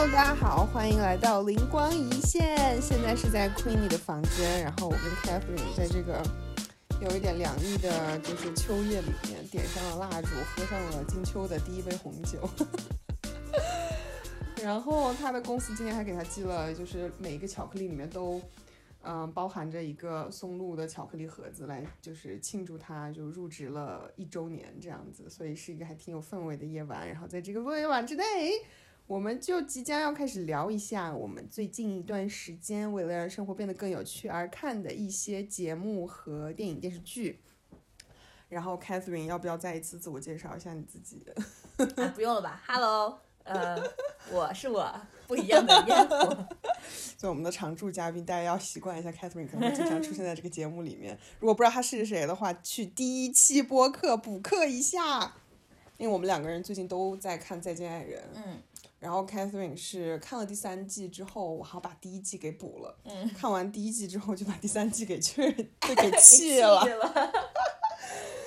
Hello，大家好，欢迎来到灵光一现。现在是在 Queenie 的房间，然后我跟 Catherine 在这个有一点凉意的，就是秋夜里面点上了蜡烛，喝上了金秋的第一杯红酒。然后他的公司今天还给他寄了，就是每一个巧克力里面都，嗯、包含着一个松露的巧克力盒子，来就是庆祝他就入职了一周年这样子，所以是一个还挺有氛围的夜晚。然后在这个夜晚之内，我们就即将要开始聊一下我们最近一段时间为了让生活变得更有趣而看的一些节目和电影电视剧。然后 Catherine 要不要再一次自我介绍一下你自己？啊，不用了吧？Hello，呃，我是我不一样的烟火。作为我们的常驻嘉宾，大家要习惯一下 Catherine 可能会经常出现在这个节目里面。如果不知道他是谁的话，去第一期播客补课一下。因为我们两个人最近都在看《再见爱人》，嗯然后 Catherine 是看了第三季之后，我还把第一季给补了。嗯，看完第一季之后，就把第三季给确 就给弃了。了。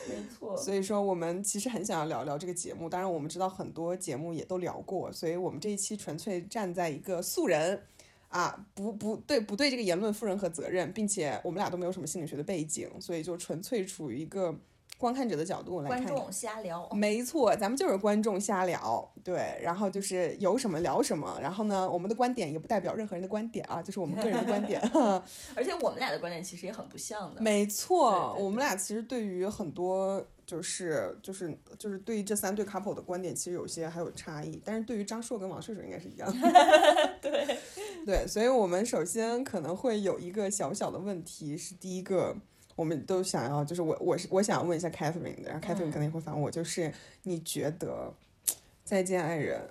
没错，所以说，我们其实很想要聊聊这个节目。当然，我们知道很多节目也都聊过，所以我们这一期纯粹站在一个素人啊，不不对不对这个言论负任何责任，并且我们俩都没有什么心理学的背景，所以就纯粹处于一个观看者的角度来看。观众瞎聊。没错，咱们就是观众瞎聊，对，然后就是有什么聊什么，然后呢，我们的观点也不代表任何人的观点啊，就是我们个人的观点。而且我们俩的观点其实也很不像的。没错，对对对我们俩其实对于很多就是就是就是对于这三对 couple 的观点，其实有些还有差异，但是对于张硕跟王睡睡应该是一样的。对，对，所以我们首先可能会有一个小小的问题，是第一个。我们都想要，就是我我是我想问一下 Catherine 的，然后 Catherine 可能也会反问我，就是你觉得《再见爱人》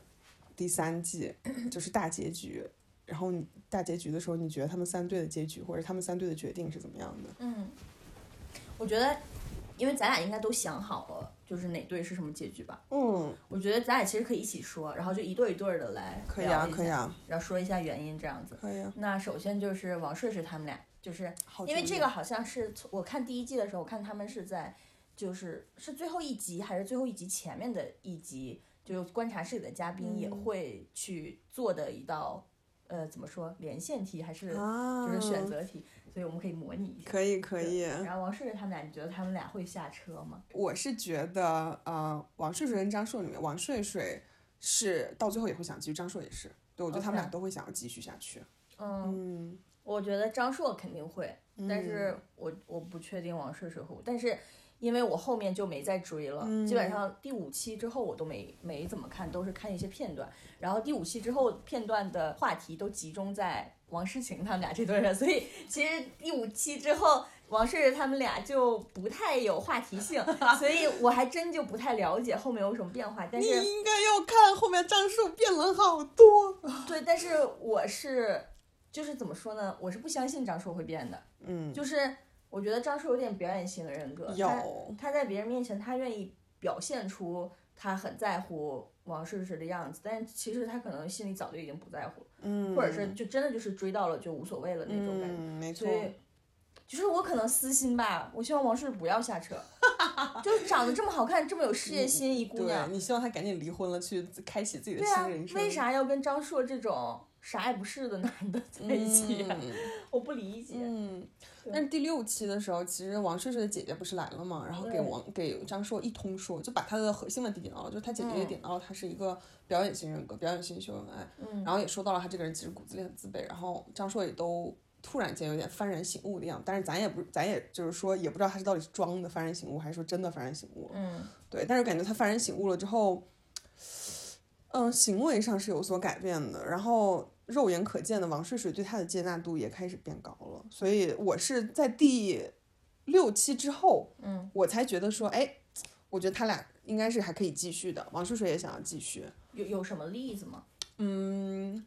第三季 就是大结局，然后你大结局的时候，你觉得他们三对的结局或者他们三对的决定是怎么样的？嗯，我觉得，因为咱俩应该都想好了，就是哪对是什么结局吧。嗯，我觉得咱俩其实可以一起说，然后就一对一对的来可以啊，可以，啊，然后说一下原因这样子。可以啊。那首先就是王睡睡他们俩，就是因为这个好像是从我看第一季的时候，我看他们是在就是是最后一集还是最后一集前面的一集，就是观察室里的嘉宾也嗯会去做的一道、呃怎么说连线题还是啊，就是选择题，所以我们可以模拟一下。可以可以。然后王睡睡他们俩，你觉得他们俩会下车吗？我是觉得，呃，王睡睡跟张硕里面，王睡睡是到最后也会想继续，张硕也是。对，我觉得他们俩都会想要继续下去。嗯，嗯，我觉得张硕肯定会，但是我我不确定王睡睡会，但是因为我后面就没再追了，基本上第五期之后我都没没怎么看，都是看一些片段，然后第五期之后片段的话题都集中在王诗晴他们俩这对上，所以其实第五期之后。王睡睡他们俩就不太有话题性，所以我还真就不太了解后面有什么变化。但你是应该要看后面张硕变了好多。对，但是我是就是怎么说呢？我是不相信张硕会变的。嗯，就是我觉得张硕有点表演型的人格，他有他在别人面前，他愿意表现出他很在乎王睡睡的样子，但其实他可能心里早就已经不在乎了，嗯，或者是就真的就是追到了就无所谓了那种感觉。嗯，没错所。以，就是我可能私心吧，我希望王睡睡不要下车，就是长得这么好看、这么有事业心一姑娘，你希望他赶紧离婚了，去开启自己的对啊新人，生。为啥要跟张硕这种啥也不是的男的在一起、我不理解。嗯，但是第六期的时候，其实王睡睡的姐姐不是来了嘛，然后给王给张硕一通说，就把他的核心问题点到了，就是他姐姐也嗯。点到了他是一个表演型人格、表演型秀恩爱，嗯。然后也说到了他这个人其实骨子里很自卑，然后张硕也都突然间有点幡然醒悟的样子，但是咱也不咱也就是说也不知道他是到底是装的幡然醒悟，还是说真的幡然醒悟，嗯。对，但是感觉他幡然醒悟了之后，嗯，行为上是有所改变的，然后肉眼可见的王睡睡对他的接纳度也开始变高了，所以我是在第六期之后，嗯，我才觉得说，哎，我觉得他俩应该是还可以继续的，王睡睡也想要继续，有有什么例子吗？嗯，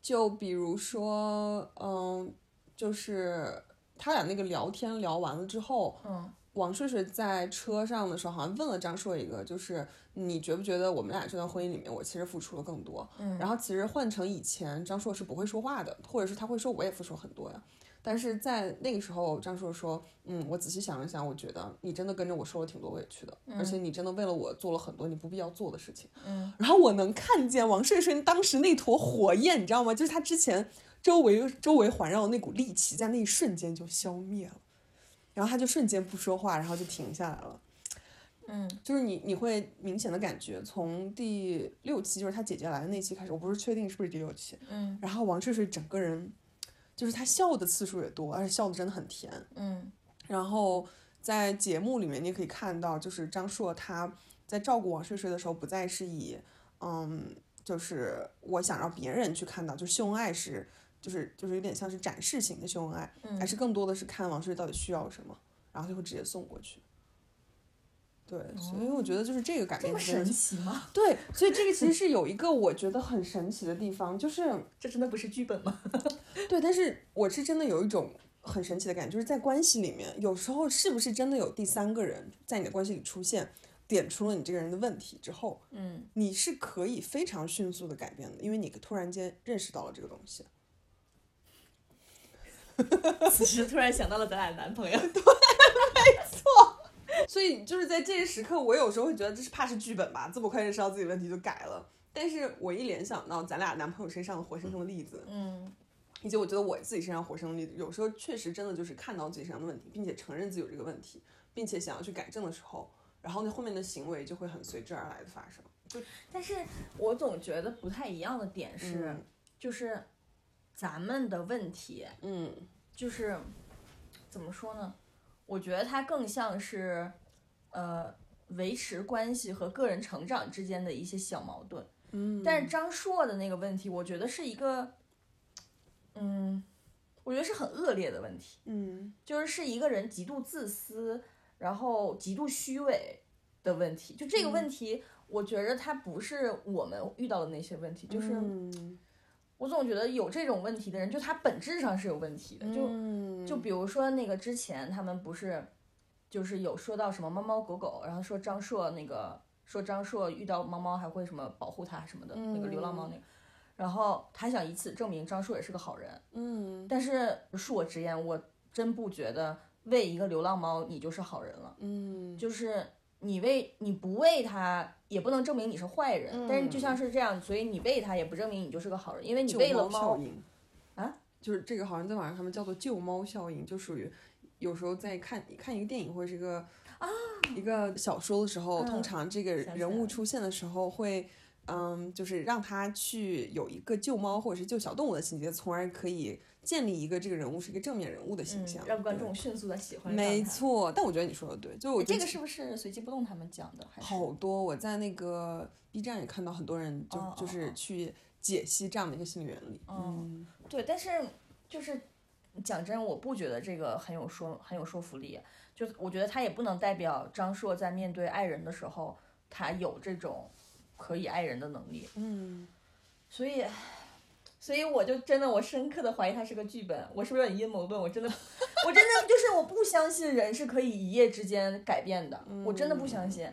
就比如说，嗯，就是他俩那个聊天聊完了之后，嗯王睡睡在车上的时候，好像问了张硕一个，就是你觉不觉得我们俩这段婚姻里面，我其实付出了更多？嗯然后其实换成以前，张硕是不会说话的，或者是他会说我也付出很多呀。但是在那个时候，张硕说：“嗯，我仔细想了想，我觉得你真的跟着我受了挺多委屈的，而且你真的为了我做了很多你不必要做的事情。”嗯，然后我能看见王睡睡当时那坨火焰，你知道吗？就是他之前周围周围环绕的那股戾气，在那一瞬间就消灭了，然后他就瞬间不说话，然后就停下来了。嗯，就是你你会明显的感觉，从第六期就是他姐姐来的那期开始，我不是确定是不是第六期，嗯，然后王睡睡整个人。就是他笑的次数也多，而且笑的真的很甜。嗯，然后在节目里面，你可以看到，就是张硕他在照顾王睡睡的时候，不再是以嗯，就是我想让别人去看到，就是秀恩爱是，就是就是有点像是展示型的秀恩爱，还是更多的是看王睡睡到底需要什么，然后就会直接送过去。对，所以我觉得就是这个改变神奇吗？对，所以这个其实是有一个我觉得很神奇的地方，就是 这真的不是剧本吗？对，但是我是真的有一种很神奇的感觉，就是在关系里面，有时候是不是真的有第三个人在你的关系里出现，点出了你这个人的问题之后，嗯，你是可以非常迅速的改变的，因为你突然间认识到了这个东西。此时突然想到了咱俩男朋友，对，没错。所以就是在这些时刻，我有时候会觉得这是怕是剧本吧，这么快认识到自己问题就改了。但是我一联想到咱俩男朋友身上的活生生的例子，嗯，以及我觉得我自己身上活生生的例子，有时候确实真的就是看到自己身上的问题，并且承认自己有这个问题，并且想要去改正的时候，然后那后面的行为就会很随之而来的发生。就，但是我总觉得不太一样的点是，就是咱们的问题，嗯，就是怎么说呢？我觉得它更像是，呃，维持关系和个人成长之间的一些小矛盾。嗯，但是张硕的那个问题，我觉得是一个，嗯，我觉得是很恶劣的问题。嗯，就是是一个人极度自私，然后极度虚伪的问题。就这个问题，我觉着它不是我们遇到的那些问题，就是我总觉得有这种问题的人，就他本质上是有问题的。就就比如说那个之前他们不是，就是有说到什么猫猫狗狗，然后说张硕那个。说张硕遇到猫猫还会什么保护它什么的，那个流浪猫那个，然后他想以此证明张硕也是个好人。嗯，但是恕我直言，我真不觉得喂一个流浪猫你就是好人了。嗯，就是你喂你不喂它也不能证明你是坏人，但是就像是这样，所以你喂它也不证明你就是个好人，因为你喂了猫啊，就是这个好像在网上他们叫做救猫效应，就属于有时候在看看一个电影或者是一个。啊，一个小说的时候，通常这个人物出现的时候会，嗯，就是让他去有一个救猫或者是救小动物的情节，从而可以建立一个这个人物是一个正面人物的形象，让观众迅速的喜欢。没错，但我觉得你说的对，就我这个是不是随机波动他们讲的还？好多我在那个 B 站也看到很多人就就是去解析这样的一个心理原理。嗯，对，但是就是讲真，我不觉得这个很有说很有说服力。就我觉得他也不能代表张硕在面对爱人的时候，他有这种可以爱人的能力。嗯，所以，所以我就真的我深刻的怀疑他是个剧本。我是不是有点阴谋论？我真的，我真的 就是我不相信人是可以一夜之间改变的，我真的不相信。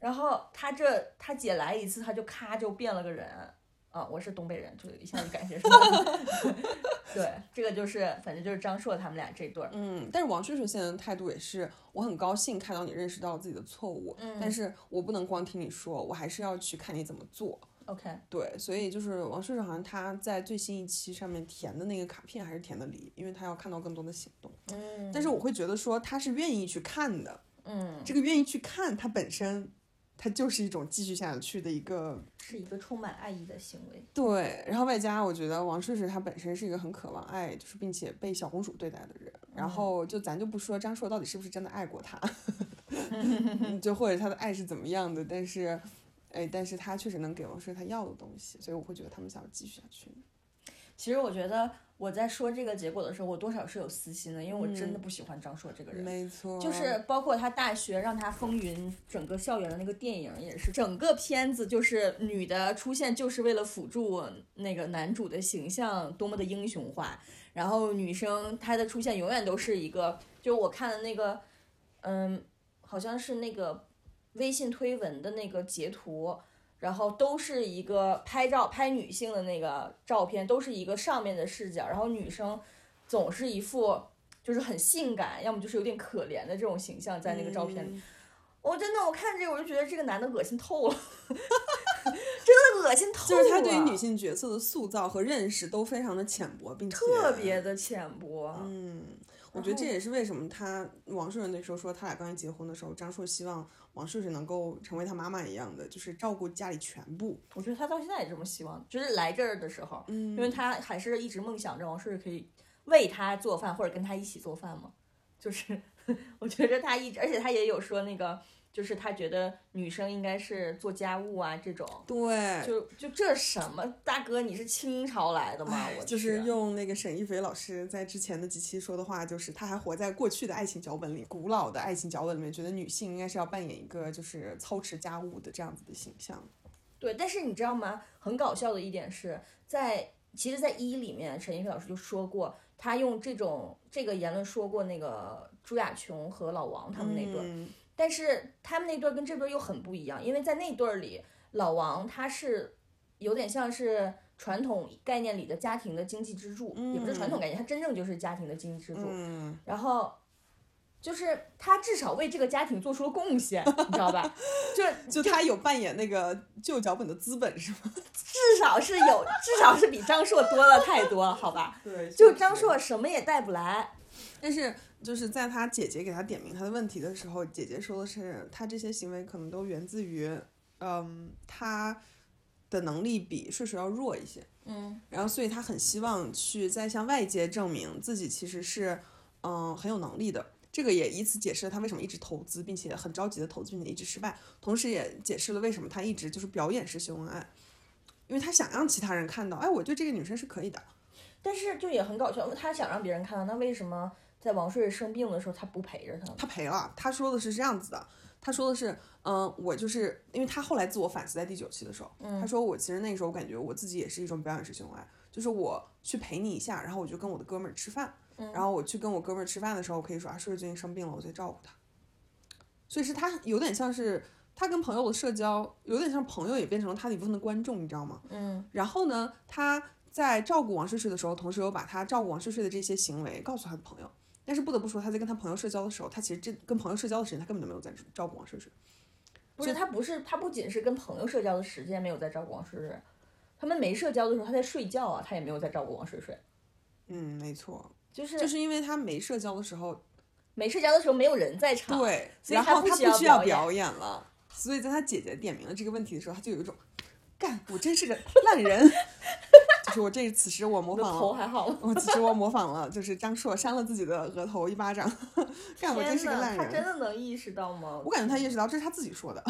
然后他这他姐来一次，他就咔就变了个人。啊，我是东北人，就一下就感觉是。对，这个就是，反正就是张硕他们俩这对儿。嗯，但是王睡睡现在的态度也是，我很高兴看到你认识到了自己的错误。嗯，但是我不能光听你说，我还是要去看你怎么做。OK。对，所以就是王睡睡好像他在最新一期上面填的那个卡片还是填的梨，因为他要看到更多的行动。嗯。但是我会觉得说他是愿意去看的。嗯。这个愿意去看，他本身。它就是一种继续下去的一个，是一个充满爱意的行为。对，然后外加我觉得王睡睡他本身是一个很渴望爱，就是并且被小公主对待的人。然后就咱就不说张硕到底是不是真的爱过他，就或者他的爱是怎么样的，但是，哎，但是他确实能给王睡他要的东西，所以我会觉得他们想要继续下去。其实我觉得。我在说这个结果的时候，我多少是有私心的，因为我真的不喜欢张硕这个人。没错，就是包括他大学让他风云整个校园的那个电影也是，整个片子就是女的出现就是为了辅助那个男主的形象多么的英雄化，然后女生她的出现永远都是一个，就我看的那个，嗯，好像是那个微信推文的那个截图。然后都是一个拍照拍女性的那个照片，都是一个上面的视角，然后女生总是一副就是很性感，要么就是有点可怜的这种形象在那个照片里。我真的，我看这个我就觉得这个男的恶心透了，真的恶心透了。就是他对于女性角色的塑造和认识都非常的浅薄，并且特别的浅薄。嗯，我觉得这也是为什么他王顺顺那时候说他俩刚一结婚的时候，张硕希望王顺顺能够成为他妈妈一样的，就是照顾家里全部。我觉得他到现在也这么希望，就是来这儿的时候，嗯，因为他还是一直梦想着王顺顺可以为他做饭或者跟他一起做饭嘛。就是 我觉得他一直，而且他也有说那个。就是他觉得女生应该是做家务啊，这种。对。就就这什么大哥，你是清朝来的吗？我就是用那个沈一菲老师在之前的几期说的话，就是他还活在过去的爱情脚本里，古老的爱情脚本里面，觉得女性应该是要扮演一个就是操持家务的这样子的形象。对，但是你知道吗？很搞笑的一点是在，其实，在一里面，沈一菲老师就说过，他用这种这个言论说过那个朱亚琼和老王他们那对。但是他们那对儿跟这对儿又很不一样，因为在那对儿里，老王他是有点像是传统概念里的家庭的经济支柱，也不是传统概念，他真正就是家庭的经济支柱。然后就是他至少为这个家庭做出了贡献，你知道吧？就 就他有扮演那个旧脚本的资本是吗？至少是有，至少是比张硕多了太多了，好吧？对，就张硕什么也带不来，但是。就是在他姐姐给他点名他的问题的时候，姐姐说的是他这些行为可能都源自于，嗯，他的能力比睡睡要弱一些，嗯，然后所以他很希望去再向外界证明自己其实是，嗯，很有能力的。这个也以此解释了他为什么一直投资，并且很着急的投资，并且一直失败，同时也解释了为什么他一直就是表演式秀恩爱，因为他想让其他人看到，哎，我对这个女生是可以的。但是就也很搞笑，他想让别人看到，那为什么？在王睡睡生病的时候，他不陪着他。他陪了。他说的是这样子的，他说的是，嗯，我就是因为他后来自我反思，在第九期的时候，他说我其实那个时候我感觉我自己也是一种表演式行为，就是我去陪你一下，然后我就跟我的哥们儿吃饭，然后我去跟我哥们儿吃饭的时候，我可以说啊，睡睡最近生病了，我在照顾他。所以是他有点像是他跟朋友的社交，有点像朋友也变成了他的一部分的观众，你知道吗？嗯。然后呢，他在照顾王睡睡的时候，同时又把他照顾王睡睡的这些行为告诉他的朋友。但是不得不说，他在跟他朋友社交的时候，他其实这跟朋友社交的时间，他根本就没有在照顾王睡睡。不是他不是他不仅是跟朋友社交的时间没有在照顾王睡睡，他们没社交的时候他在睡觉啊，他也没有在照顾王睡睡。嗯，没错，就是就是因为他没社交的时候，没社交的时候没有人在场，对，然后他不需要表演了，所以在他姐姐点名了这个问题的时候，他就有一种，干，我真是个烂人。就是我这此时我模仿了，头还好。我此时我模仿了，就是张硕扇了自己的额头一巴掌。干，我真是个烂人。他真的能意识到吗？我感觉他意识到，这是他自己说的。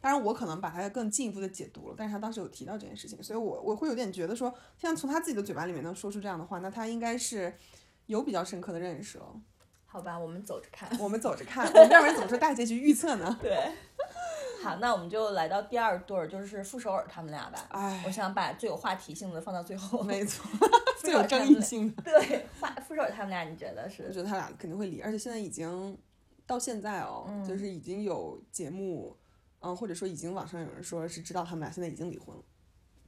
当然，我可能把他更进一步的解读了。但是他当时有提到这件事情，所以我我会有点觉得说，像从他自己的嘴巴里面能说出这样的话，那他应该是有比较深刻的认识了。好吧，我们走着看。我们走着看，我们要不然怎么说大结局预测呢？对。好，那我们就来到第二对儿，就是傅首尔他们俩吧。哎，我想把最有话题性的放到最后。没错，最有争议性的。对，话傅首尔他们俩，你觉得是？我觉得他俩肯定会离，而且现在已经到现在哦，就是已经有节目，嗯，或者说已经网上有人说是知道他们俩现在已经离婚了。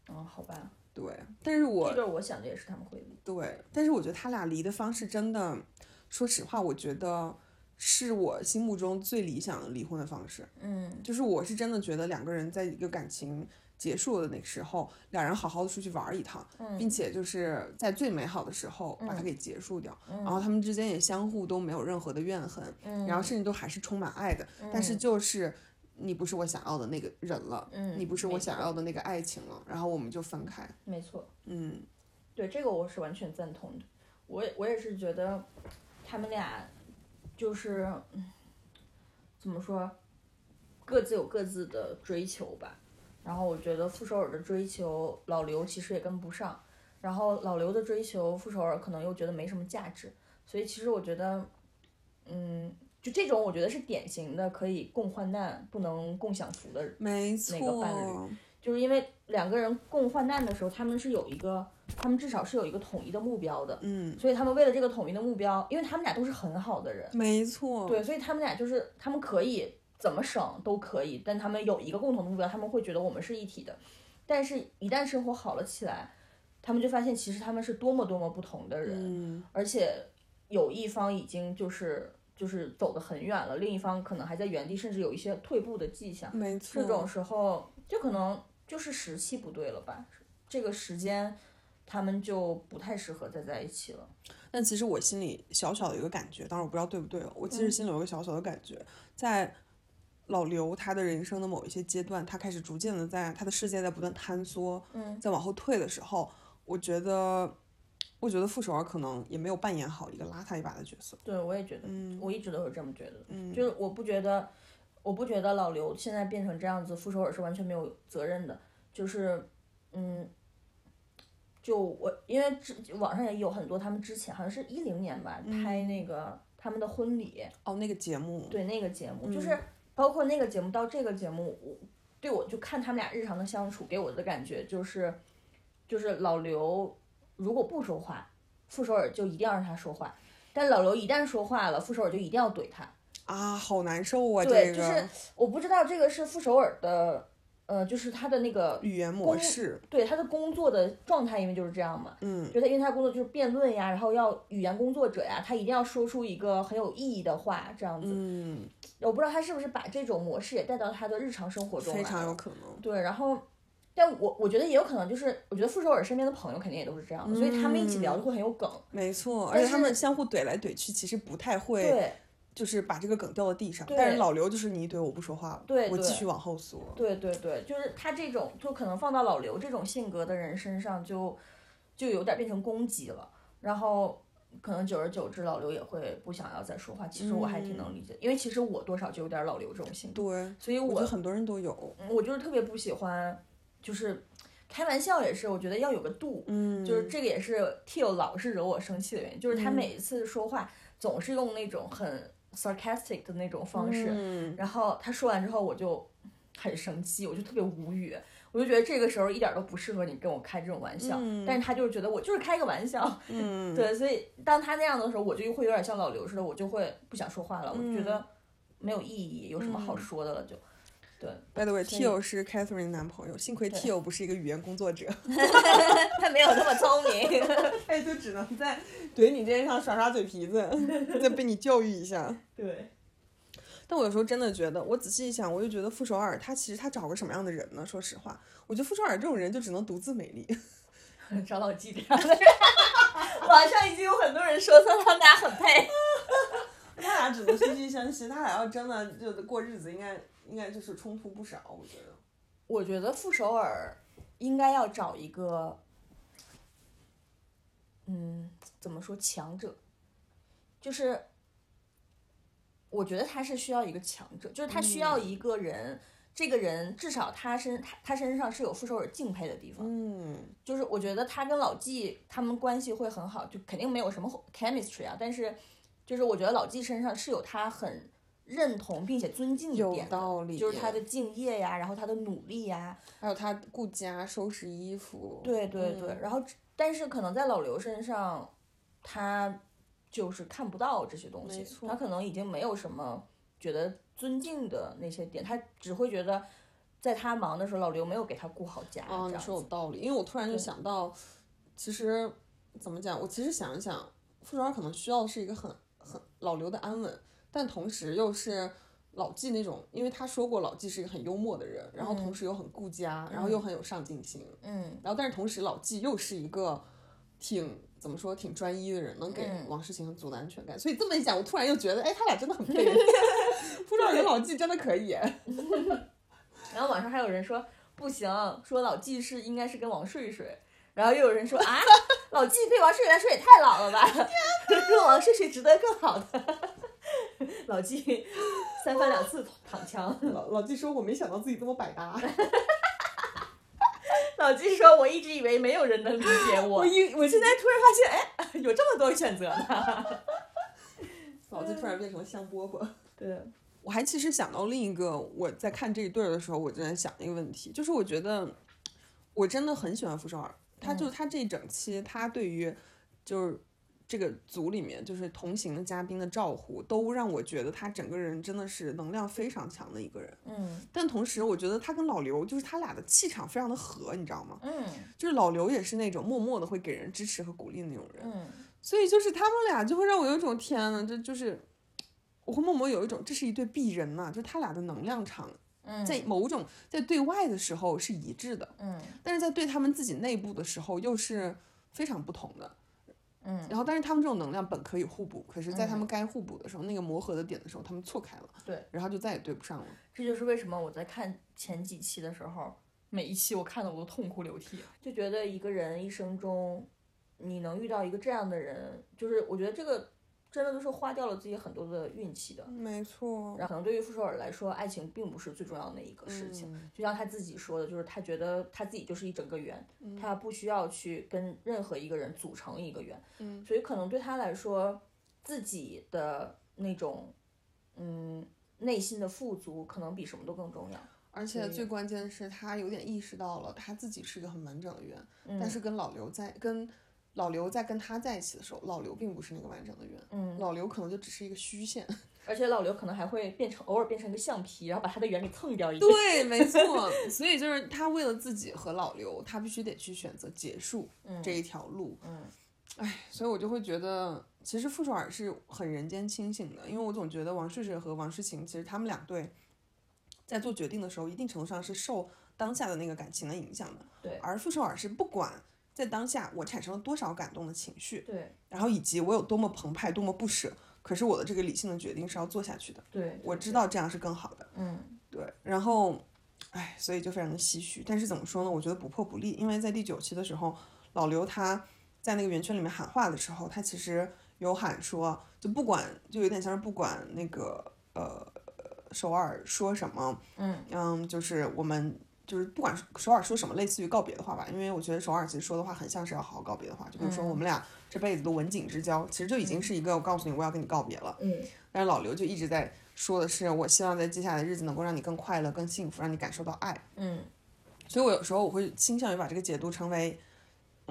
哦，好吧。对，但是我这对我想的也是他们会离。对，但是我觉得他俩离的方式真的，说实话，我觉得。是我心目中最理想的离婚的方式，嗯，就是我是真的觉得两个人在一个感情结束的那个时候，两人好好的出去玩一趟，并且就是在最美好的时候把它给结束掉，然后他们之间也相互都没有任何的怨恨，然后甚至都还是充满爱的，但是就是你不是我想要的那个人了，嗯，你不是我想要的那个爱情了，然后我们就分开，没错，嗯，对这个我是完全赞同的，我我也是觉得他们俩。就是，怎么说，各自有各自的追求吧。然后我觉得傅首尔的追求，老刘其实也跟不上。然后老刘的追求，傅首尔可能又觉得没什么价值。所以其实我觉得，嗯，就这种我觉得是典型的可以共患难不能共享福的那个伴侣。就是因为两个人共患难的时候，他们是有一个，他们至少是有一个统一的目标的，嗯，所以他们为了这个统一的目标，因为他们俩都是很好的人，没错，对，所以他们俩就是他们可以怎么省都可以，但他们有一个共同的目标，他们会觉得我们是一体的，但是一旦生活好了起来，他们就发现其实他们是多么多么不同的人，嗯。而且有一方已经就是就是走得很远了，另一方可能还在原地，甚至有一些退步的迹象。没错，这种时候就可能就是时期不对了吧，这个时间他们就不太适合再在一起了。但其实我心里小小的有一个感觉，当然我不知道对不对哦，我其实心里有一个小小的感觉，在老刘他的人生的某一些阶段，他开始逐渐的在他的世界在不断坍缩，嗯，在往后退的时候，我觉得，我觉得傅首尔可能也没有扮演好一个拉他一把的角色。对，我也觉得，嗯我一直都是这么觉得，嗯就是我不觉得，我不觉得老刘现在变成这样子，傅首尔是完全没有责任的，就是，嗯，就我因为之网上也有很多他们之前好像是一零年吧、嗯。拍那个他们的婚礼，哦，那个节目，对那个节目，嗯。就是包括那个节目到这个节目，我对我就看他们俩日常的相处，给我的感觉就是，就是老刘如果不说话，傅首尔就一定要让他说话，但老刘一旦说话了，傅首尔就一定要怼他。啊，好难受啊，对，这个就是我不知道这个是傅首尔的，呃，就是他的那个语言模式，对他的工作的状态，因为就是这样嘛。嗯，就他，因为他工作就是辩论呀，然后要语言工作者呀，他一定要说出一个很有意义的话，这样子。嗯，我不知道他是不是把这种模式也带到他的日常生活中来非常有可能。对，然后，但我我觉得也有可能就是，我觉得傅首尔身边的朋友肯定也都是这样的，所以他们一起聊就会很有梗。没错，而且他们相互怼来怼去，其实不太会，对就是把这个梗掉到地上。但是老刘就是你一怼我不说话了，对对我继续往后缩。对对对，就是他这种，就可能放到老刘这种性格的人身上就，就有点变成攻击了。然后可能久而久之，老刘也会不想要再说话。其实我还挺能理解，因为其实我多少就有点老刘这种性格，对，所以我我觉得很多人都有。嗯我就是特别不喜欢，就是开玩笑也是，我觉得要有个度。嗯，就是这个也是 TIL 老是惹我生气的原因，就是他每一次说话总是用那种很 sarcastic 的那种方式，嗯。然后他说完之后我就很生气，我就特别无语，我就觉得这个时候一点都不适合你跟我开这种玩笑，嗯。但是他就是觉得我就是开个玩笑，嗯，对，所以当他那样的时候，我就会有点像老刘似的，我就会不想说话了，我就觉嗯。得没有意义，有什么好说的了就。对，By the way, 所以 Tio 是 Catherine 的男朋友，幸亏 Tio 不是一个语言工作者，他没有那么聪明。哎，就只能在 怼你这件上耍耍嘴皮子，再被你教育一下。对，但我有时候真的觉得，我仔细一想，我就觉得傅首尔他其实他找个什么样的人呢？说实话，我觉得傅首尔这种人就只能独自美丽。找老纪这样的人，网上已经有很多人说说他们俩很配。他俩只能惺惺相惜，他俩要真的就过日子，应该应该就是冲突不少。我觉得，我觉得傅首尔应该要找一个，嗯，怎么说强者，就是我觉得他是需要一个强者，就是他需要一个人，这个人至少他身他他身上是有傅首尔敬佩的地方，嗯，就是我觉得他跟老纪他们关系会很好，就肯定没有什么 chemistry 啊，但是就是我觉得老纪身上是有他很认同并且尊敬的点的道理就是他的敬业呀，然后他的努力呀，还有他顾家、收拾衣服，对对对，然后但是可能在老刘身上，他就是看不到这些东西他可能已经没有什么觉得尊敬的那些点，他只会觉得在他忙的时候，老刘没有给他顾好家，啊，你这样。说有道理，因为我突然就想到，其实怎么讲，我其实想一想，傅首尔可能需要的是一个很很老刘的安稳，但同时又是老纪那种，因为他说过老纪是一个很幽默的人，然后同时又很顾家，然后又很有上进心，嗯，然后但是同时老纪又是一个挺。怎么说挺专一的人，能给嗯王诗晴很足的安全感，所以这么一讲，我突然又觉得，哎，他俩真的很配。不知道人老纪真的可以，然后网上还有人说不行，说老纪是应该是跟王睡睡，然后又有人说啊，老纪对王睡睡来说也太老了吧，说王睡睡值得更好的。老纪三番两次躺枪，老老纪说，我没想到自己这么百搭。老纪说：“我一直以为没有人能理解我，我一我现在突然发现，哎，有这么多选择呢。老纪突然变成了香饽饽。”对，我还其实想到另一个，我在看这一对儿的时候，我正在想一个问题，就是我觉得我真的很喜欢傅首尔，他就他这一整期，他对于就是这个组里面就是同行的嘉宾的照顾，都让我觉得他整个人真的是能量非常强的一个人。嗯但同时，我觉得他跟老刘就是他俩的气场非常的合，你知道吗？嗯就是老刘也是那种默默的会给人支持和鼓励的那种人，嗯所以就是他们俩就会让我有一种天呐，这就是我会默默有一种这是一对璧人呐、就他俩的能量场嗯，在某种在对外的时候是一致的，嗯但是在对他们自己内部的时候又是非常不同的。嗯。然后，但是他们这种能量本可以互补，可是，在他们该互补的时候，那个磨合的点的时候，他们错开了，对，然后就再也对不上了。这就是为什么我在看前几期的时候，每一期我看的我都痛哭流涕，就觉得一个人一生中，你能遇到一个这样的人，就是我觉得这个真的都是花掉了自己很多的运气的。没错然后可能对于傅首尔来说，爱情并不是最重要的那一个事情。就像他自己说的，就是他觉得他自己就是一整个圆，他不需要去跟任何一个人组成一个圆。嗯所以可能对他来说，自己的那种嗯内心的富足，可能比什么都更重要。而且最关键的是，他有点意识到了他自己是一个很完整的圆，但是跟老刘在跟老刘在跟他在一起的时候，老刘并不是那个完整的圆，嗯，老刘可能就只是一个虚线。而且老刘可能还会变成偶尔变成一个橡皮，然后把他的圆给蹭掉一点。对，没错。所以就是他为了自己和老刘，他必须得去选择结束这一条路。嗯唉，所以我就会觉得，其实傅首尔是很人间清醒的，因为我总觉得王睡睡和王诗晴，其实他们两对在做决定的时候，一定程度上是受当下的那个感情的影响的。对而傅首尔是不管在当下我产生了多少感动的情绪，对然后以及我有多么澎湃、多么不舍，可是我的这个理性的决定是要做下去的。对，我知道这样是更好的。嗯对，然后，唉，所以就非常的唏嘘。但是怎么说呢？我觉得不破不立，因为在第九期的时候，老刘他在那个圆圈里面喊话的时候，他其实有喊说，就不管，就有点像是不管那个呃首尔说什么，嗯嗯，就是我们。就是不管首尔说什么类似于告别的话吧，因为我觉得首尔其实说的话很像是要好好告别的话，就比如说我们俩这辈子都文景之交，其实就已经是一个我告诉你我要跟你告别了。嗯但是老刘就一直在说的是，我希望在接下来的日子能够让你更快乐、更幸福，让你感受到爱。嗯所以我有时候我会倾向于把这个解读成为，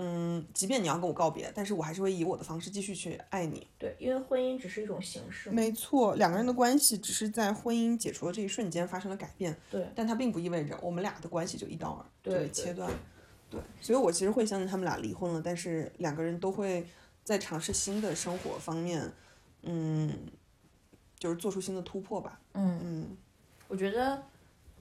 嗯，即便你要跟我告别，但是我还是会以我的方式继续去爱你。对，因为婚姻只是一种形式。没错，两个人的关系只是在婚姻解除的这一瞬间发生了改变，对但它并不意味着我们俩的关系就一刀儿就对被切断。对，所以我其实会相信他们俩离婚了，但是两个人都会在尝试新的生活方面，嗯，就是做出新的突破吧。嗯嗯，我觉得，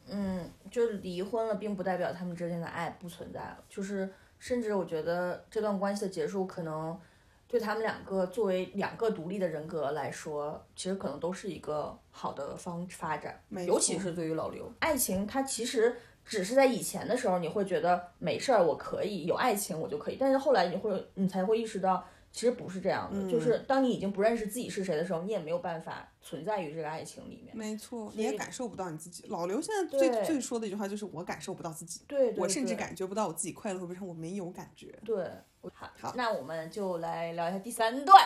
嗯，就离婚了，并不代表他们之间的爱不存在了。就是，甚至我觉得这段关系的结束，可能对他们两个作为两个独立的人格来说，其实可能都是一个好的方发展。尤其是对于老刘，爱情它其实只是在以前的时候，你会觉得没事儿，我可以有爱情，我就可以。但是后来你会，你才会意识到，其实不是这样的。嗯就是当你已经不认识自己是谁的时候，你也没有办法存在于这个爱情里面。没错，你也感受不到你自己。老刘现在最最说的一句话就是我感受不到自己，对对我甚至感觉不到我自己快乐和悲伤，我没有感觉。对，我好，好那我们就来聊一下第三段，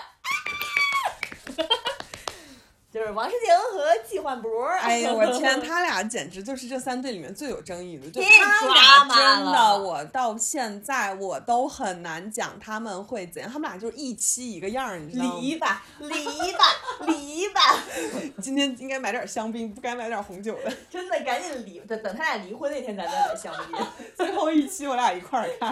就是王诗晴和季焕博。哎呦我天，他俩简直就是这三对里面最有争议的，就太他俩真的，我到现在我都很难讲他们会怎样。他们俩就是一期一个样儿，你知道吗？离吧，离吧，离吧！今天应该买点香槟，不该买点红酒的。真的，赶紧离，等等他俩离婚那天咱再买香槟。最后一期我俩一块儿看，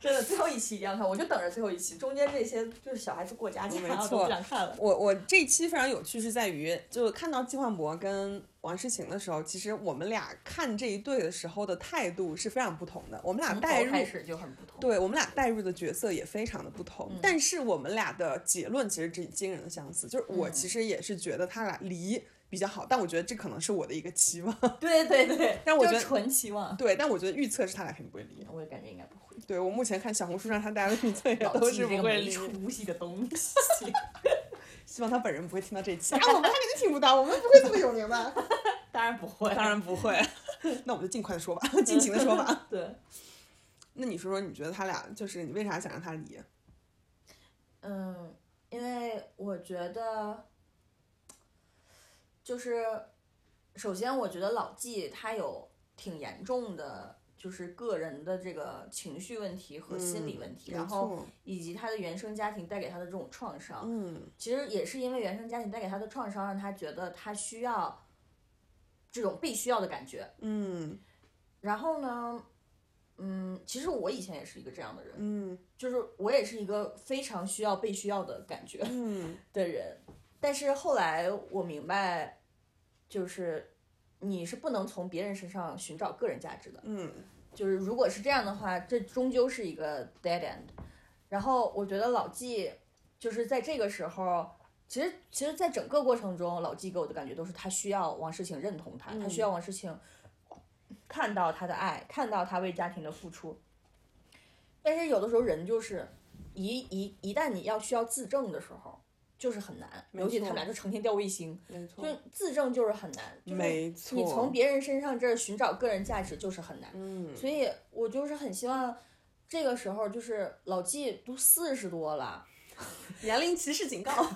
真的，最后一期一定要看，我就等着最后一期，中间这些就是小孩子过家家，没然后都错不想看了。我我这一期非常有趣，是在于就看到季焕博跟王诗晴的时候，其实我们俩看这一对的时候的态度是非常不同的。我们俩从带入开始就很不同。对我们俩代入的角色也非常的不同，但是我们俩的结论其实是惊人的相似。就是我其实也是觉得他俩离比较好，但我觉得这可能是我的一个期望。对对对，但我觉得纯期望，对，但我觉得预测是他俩肯定不会离。我也感觉应该不会。对我目前看小红书上他大家的预测也老都是不会离。出息的东西。希望他本人不会听到这期啊，我们他肯定听不到，我们不会这么有名的。当然不会，当然不会，那我们就尽快的说吧，尽情的说吧。对。那你说说，你觉得他俩就是你为啥想让他离？嗯，因为我觉得，就是首先，我觉得老纪他有挺严重的就是个人的这个情绪问题和心理问题，没然后以及他的原生家庭带给他的这种创伤。嗯其实也是因为原生家庭带给他的创伤，让他觉得他需要这种被需要的感觉。嗯然后呢，嗯，其实我以前也是一个这样的人，嗯就是我也是一个非常需要被需要的感觉嗯的人。但是后来我明白，就是你是不能从别人身上寻找个人价值的。嗯就是如果是这样的话，这终究是一个 dead end。然后我觉得老纪就是在这个时候，其实其实，在整个过程中，老纪给我的感觉都是他需要王诗晴认同他，他需要王诗晴看到他的爱，看到他为家庭的付出。但是有的时候人就是一一一旦你要需要自证的时候，就是很难，尤其他们俩就成天掉卫星，没错就自证就是很难，就是没错你从别人身上这儿寻找个人价值就是很难。嗯所以我就是很希望这个时候，就是老纪都四十多了，年龄歧视警告。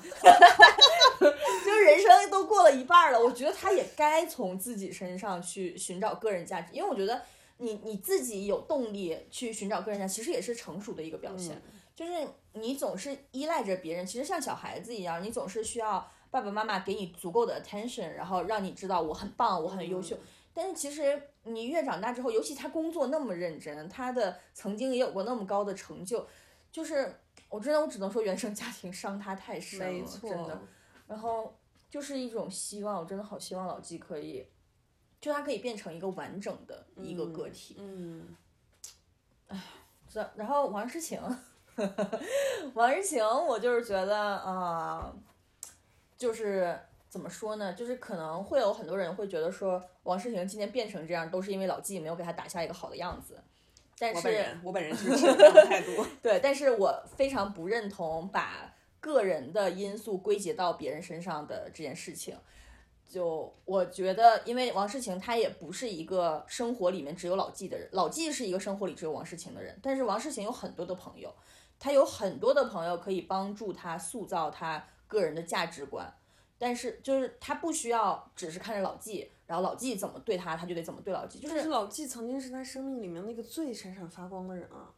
就是人生都过了一半了，我觉得他也该从自己身上去寻找个人价值，因为我觉得你你自己有动力去寻找个人价值，其实也是成熟的一个表现。就是你总是依赖着别人，其实像小孩子一样，你总是需要爸爸妈妈给你足够的 attention，然后让你知道我很棒，我很优秀。但是其实你越长大之后，尤其他工作那么认真，他的曾经也有过那么高的成就，就是我真的我只能说原生家庭伤他太深了，没错，真的。然后就是一种希望，我真的好希望老纪可以，就他可以变成一个完整的一个个体。嗯哎这然后王诗晴，王诗晴，我就是觉得啊、就是怎么说呢？就是可能会有很多人会觉得说，王诗晴今天变成这样，都是因为老纪没有给她打下一个好的样子。但是我本人我本人就是 持这样的态度。对，但是我非常不认同把个人的因素归结到别人身上的这件事情。就我觉得，因为王诗晴她也不是一个生活里面只有老纪的人，老纪是一个生活里只有王诗晴的人，但是王诗晴有很多的朋友，她有很多的朋友可以帮助他塑造他个人的价值观，但是就是他不需要只是看着老纪，然后老纪怎么对他，他就得怎么对老纪，就是老纪曾经是他生命里面那个最闪闪发光的人啊。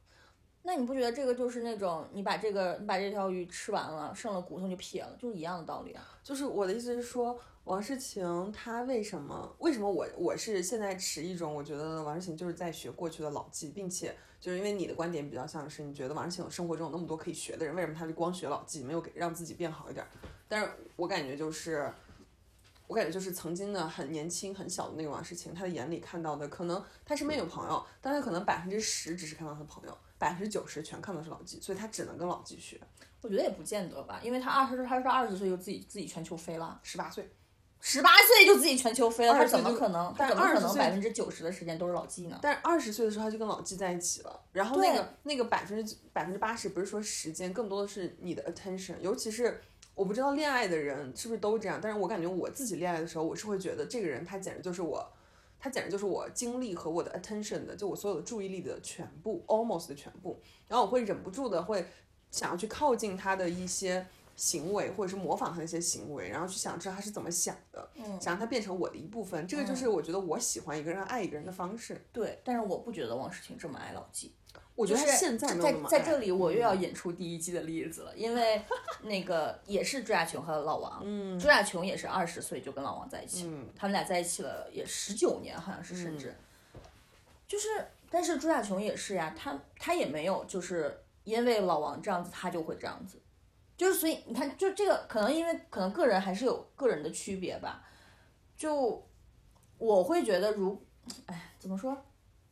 那你不觉得这个就是那种你把这个你把这条鱼吃完了，剩了骨头就撇了，就是一样的道理啊？就是我的意思是说，王诗晴她为什么为什么我我是现在持一种我觉得王诗晴就是在学过去的老纪，并且就是因为你的观点比较像是你觉得王世清有生活中有那么多可以学的人，为什么他就光学老纪，没有给让自己变好一点儿？但是我感觉就是。我感觉就是曾经的很年轻很小的那个王世清，他的眼里看到的可能他身边有朋友，但他可能百分之十只是看到他朋友，百分之九十全看到是老纪，所以他只能跟老纪学。我觉得也不见得吧，因为他二十，他是二十岁就自己自己全球飞了，十八岁，十八岁就自己全球飞了，他20岁就怎么可能？他但怎么可20岁能百分之九十的时间都是老纪呢？但是二十岁的时候他就跟老纪在一起了，然后那个那个百分之百分之八十不是说时间，更多的是你的 attention，尤其是我不知道恋爱的人是不是都这样，但是我感觉我自己恋爱的时候，我是会觉得这个人他简直就是我，他简直就是我精力和我的 attention 的，就我所有的注意力的全部，almost 的全部，然后我会忍不住的会想要去靠近他的一些。行为，或者是模仿他的一些行为，然后去想知道他是怎么想的，嗯想让他变成我的一部分。这个就是我觉得我喜欢一个人、爱一个人的方式。对，但是我不觉得王诗晴这么爱老纪。我觉得他现在在在这里，我又要引出第一季的例子了，因为那个 也是朱亚琼和老王，嗯朱亚琼也是二十岁就跟老王在一起，嗯他们俩在一起了也十九年，好像是甚至，就是，但是朱亚琼也是呀，他他也没有就是因为老王这样子，他就会这样子，就是所以你看，就这个可能因为可能个人还是有个人的区别吧，就我会觉得如，哎，怎么说？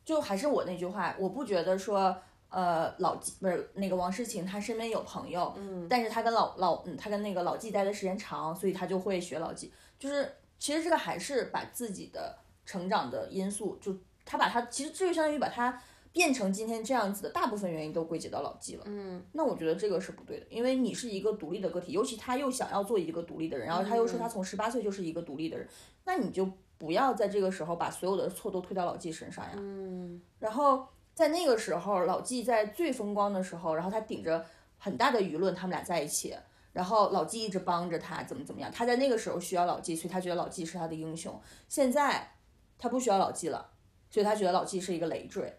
就还是我那句话，我不觉得说，呃，老纪不是那个王诗晴，她身边有朋友，嗯但是她跟老老，嗯，她跟那个老纪待的时间长，所以她就会学老纪。就是其实这个还是把自己的成长的因素，就他把他其实这就相当于把他变成今天这样子的大部分原因都归结到老纪了。嗯那我觉得这个是不对的，因为你是一个独立的个体，尤其他又想要做一个独立的人，然后他又说他从十八岁就是一个独立的人，那你就不要在这个时候把所有的错都推到老纪身上呀。嗯然后在那个时候，老纪在最风光的时候，然后他顶着很大的舆论，他们俩在一起，然后老纪一直帮着他，怎么怎么样。他在那个时候需要老纪，所以他觉得老纪是他的英雄。现在他不需要老纪了，所以他觉得老纪是一个累赘。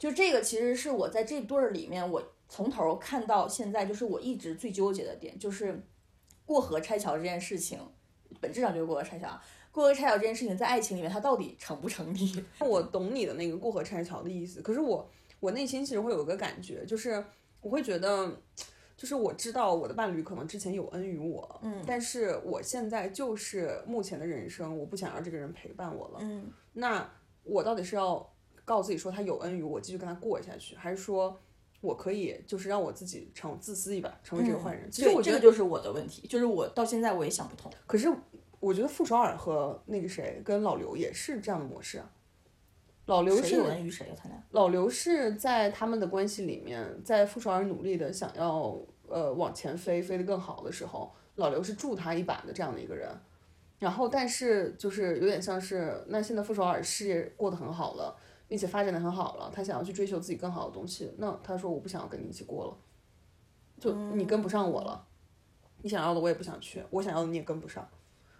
就这个其实是我在这对儿里面，我从头看到现在，就是我一直最纠结的点，就是过河拆桥这件事情，本质上就是过河拆桥。过河拆桥这件事情在爱情里面，它到底成不成立？我懂你的那个过河拆桥的意思，可是我我内心其实会有个感觉，就是我会觉得，就是我知道我的伴侣可能之前有恩于我，嗯但是我现在就是目前的人生，我不想让这个人陪伴我了。嗯那我到底是要告诉自己说他有恩于我，继续跟他过下去，还是说我可以就是让我自己成自私一把，成为这个坏人？其实我觉得，这个就是我的问题，就是我到现在我也想不通。可是我觉得傅首尔和那个谁跟老刘也是这样的模式啊。老刘是谁有恩于谁啊？他俩？老刘是在他们的关系里面，在傅首尔努力的想要呃往前飞，飞得更好的时候，老刘是助他一把的这样的一个人。然后，但是就是有点像是，那现在傅首尔事业过得很好了，并且发展的很好了，他想要去追求自己更好的东西，那他说我不想要跟你一起过了，就你跟不上我了，你想要的我也不想去，我想要的你也跟不上。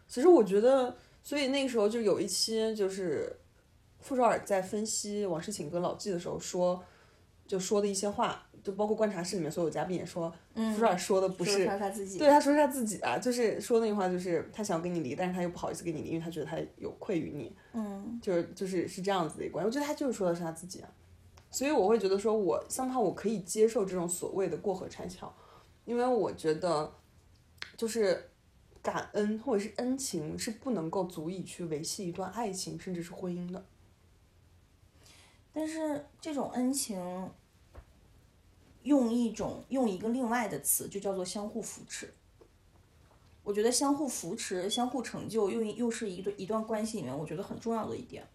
其实我觉得，所以那个时候就有一期就是傅首尔在分析王诗晴跟老纪的时候说，就说的一些话，就包括观察室里面所有嘉宾也说，嗯说的不是说他他自己。对，他说是他自己啊，就是说那句话，就是他想要跟你离，但是他又不好意思跟你离，因为他觉得他有愧于你，嗯就是就是是这样子的一个关系。我觉得他就是说的是他自己啊，所以我会觉得说我，哪怕我可以接受这种所谓的过河拆桥，因为我觉得就是感恩或者是恩情是不能够足以去维系一段爱情甚至是婚姻的。但是这种恩情，用一种用一个另外的词，就叫做相互扶持。我觉得相互扶持、相互成就，又又是一对一段关系里面，我觉得很重要的一点，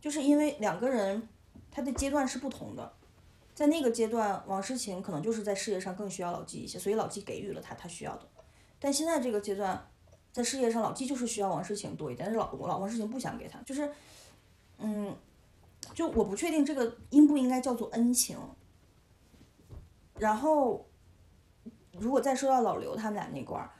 就是因为两个人他的阶段是不同的，在那个阶段，王诗晴可能就是在事业上更需要老纪一些，所以老纪给予了他他需要的。但现在这个阶段，在事业上，老纪就是需要王诗晴多一点，但是老老王诗晴不想给他，就是，嗯，就我不确定这个应不应该叫做恩情。然后，如果再说到老刘他们俩那块儿，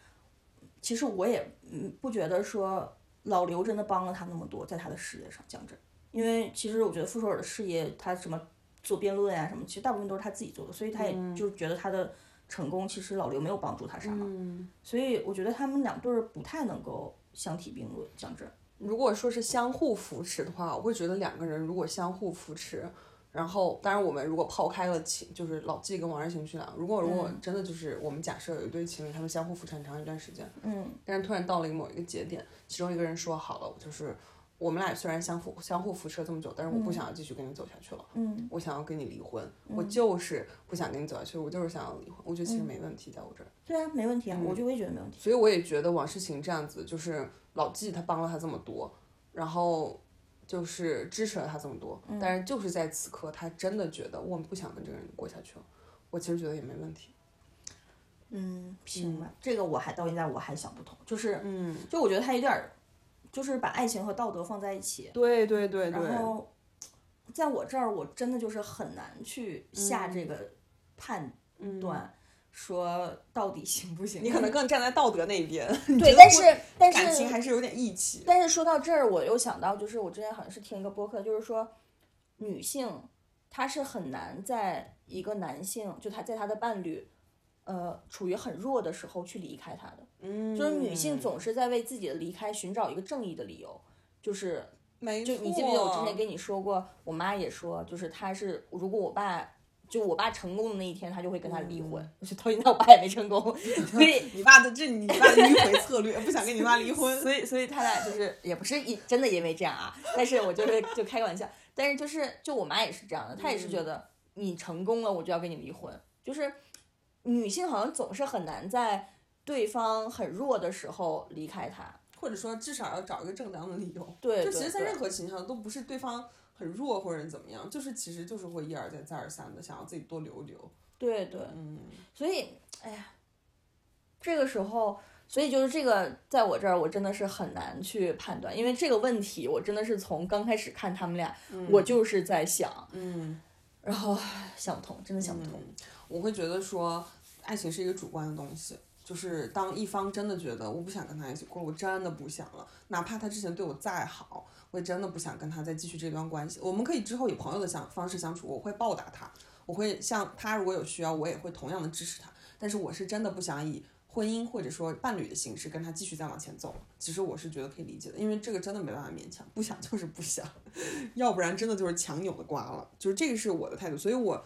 其实我也嗯不觉得说老刘真的帮了他那么多，在他的事业上讲真，因为其实我觉得傅首尔的事业，他什么做辩论呀、什么，其实大部分都是他自己做的，所以他也就觉得他的成功其实老刘没有帮助他啥嘛，嗯，所以我觉得他们两对儿不太能够相提并论，讲真。如果说是相互扶持的话，我会觉得两个人如果相互扶持，然后当然我们如果抛开了情，就是老纪跟王诗晴去了，如果如果真的就是我们假设有一对情侣，他们相互扶持很长一段时间，嗯。但是突然到了某一个节点，其中一个人说好了，就是我们俩虽然相互相互扶持了这么久，但是我不想要继续跟你走下去了，嗯。我想要跟你离婚，我就是不想跟你走下去，我就是想要离婚，我觉得其实没问题，在我这儿。对啊，没问题啊，我就我也觉得没问题。所以我也觉得王诗晴这样子，就是老纪他帮了他这么多，然后就是支持了他这么多，但是就是在此刻，他真的觉得我们不想跟这个人过下去了，我其实觉得也没问题。嗯，行吧，这个我还到现在我还想不通，就是嗯，就我觉得他有点儿，就是把爱情和道德放在一起，对对对对，然后在我这儿我真的就是很难去下这个判断，说到底行不行。你可能更站在道德那一边，对，但是但是感情还是有点义气。但是说到这儿，我又想到，就是我之前好像是听一个播客，就是说女性她是很难在一个男性，就她在她的伴侣，呃，处于很弱的时候去离开他的。嗯，就是女性总是在为自己的离开寻找一个正义的理由，就是没就你记不记得我之前跟你说过，我妈也说，就是她是如果我爸。就我爸成功的那一天，他就会跟他离婚。就到现在我爸也没成功，所以你爸的这你爸的迂回策略，不想跟你妈离婚。所以，所以他俩就是也不是一真的因为这样啊，但是我就是就开个玩笑，但是就是就我妈也是这样的，她也是觉得你成功了，我就要跟你离婚。就是女性好像总是很难在对方很弱的时候离开他，或者说至少要找一个正当的理由。对，就其实，在任何情况下都不是对方很弱或者怎么样，就是其实就是会一而再再而三的想要自己多留留。对对，嗯，所以哎呀，这个时候。所以就是这个，在我这儿我真的是很难去判断，因为这个问题我真的是从刚开始看他们俩，我就是在想，嗯，然后想不通，真的想不通。我会觉得说，爱情是一个主观的东西，就是当一方真的觉得我不想跟他一起过，我真的不想了，哪怕他之前对我再好，我也真的不想跟他再继续这段关系。我们可以之后以朋友的相方式相处，我会报答他，我会像他如果有需要，我也会同样的支持他。但是我是真的不想以婚姻或者说伴侣的形式跟他继续再往前走了。其实我是觉得可以理解的，因为这个真的没办法勉强，不想就是不想，要不然真的就是强扭的瓜了。就是这个是我的态度，所以我。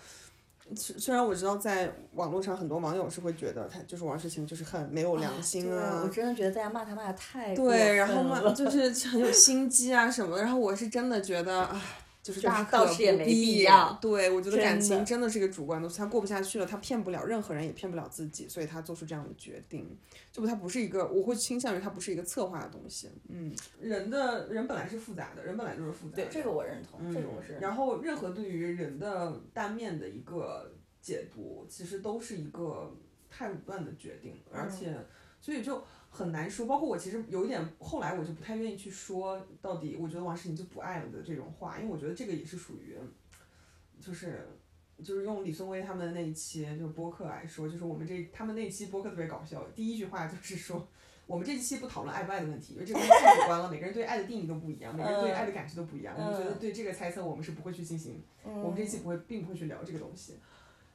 虽虽然我知道在网络上很多网友是会觉得他就是王诗晴就是很没有良心啊，我真的觉得大家骂他骂的太对，然后骂就是 很有心机啊什么的，然后我是真的觉得啊。就是大可不必。对，我觉得感情真的是一个主观的，他过不下去了，他骗不了任何人，也骗不了自己，所以他做出这样的决定。就，他不是一个，我会倾向于他不是一个策划的东西。嗯，人的人本来是复杂的，人本来就是复杂的。对，这个我认同，这个我是。然后，任何对于人的单面的一个解读，其实都是一个太武断的决定，而且，所以就。很难说，包括我其实有一点，后来我就不太愿意去说到底，我觉得王诗龄就不爱了的这种话，因为我觉得这个也是属于，就是就是用李松威他们的那一期就是播客来说，就是我们这他们那期播客特别搞笑，第一句话就是说，我们这期不讨论爱不爱的问题，因为这个太主观了，每个人对爱的定义都不一样，每个人对爱的感觉都不一样，我们觉得对这个猜测我们是不会去进行，我们这期不会并不会去聊这个东西。